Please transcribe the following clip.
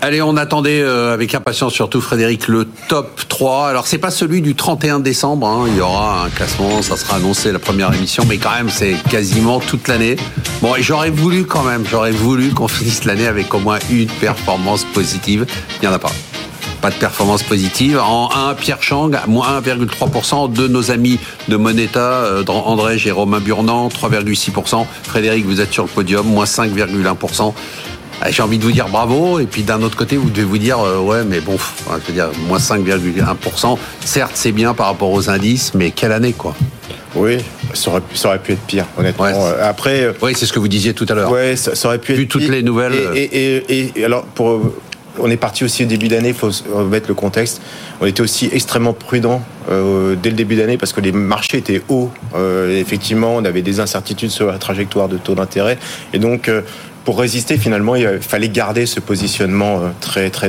Allez, on attendait euh, avec impatience surtout Frédéric le top 3. Alors c'est pas celui du 31 décembre, hein. il y aura un classement, ça sera annoncé la première émission, mais quand même c'est quasiment toute l'année. Bon, j'aurais voulu quand même, j'aurais voulu qu'on finisse l'année avec au moins une performance positive. Il n'y en a pas. Pas de performance positive. En 1, Pierre Chang, moins 1,3%. De nos amis de Moneta, euh, André et Romain Burnand, 3,6%. Frédéric, vous êtes sur le podium, moins 5,1%. Ah, j'ai envie de vous dire bravo, et puis d'un autre côté, vous devez vous dire, euh, ouais, mais bon, je veux dire, moins 5,1%. Certes, c'est bien par rapport aux indices, mais quelle année, quoi oui, ça aurait, ça aurait, pu être pire, honnêtement. Euh, Après, euh, oui, c'est ce que vous disiez tout à l'heure. Oui, ça, aurait pu être Vu toutes les nouvelles. Et, et, et, alors, pour, on est parti aussi au début d'année, il faut remettre le contexte. On était aussi extrêmement prudent dès le début d'année parce que les marchés étaient hauts. effectivement, on avait des incertitudes sur la trajectoire de taux d'intérêt. Et donc, pour résister, finalement, il fallait garder ce positionnement euh, très, très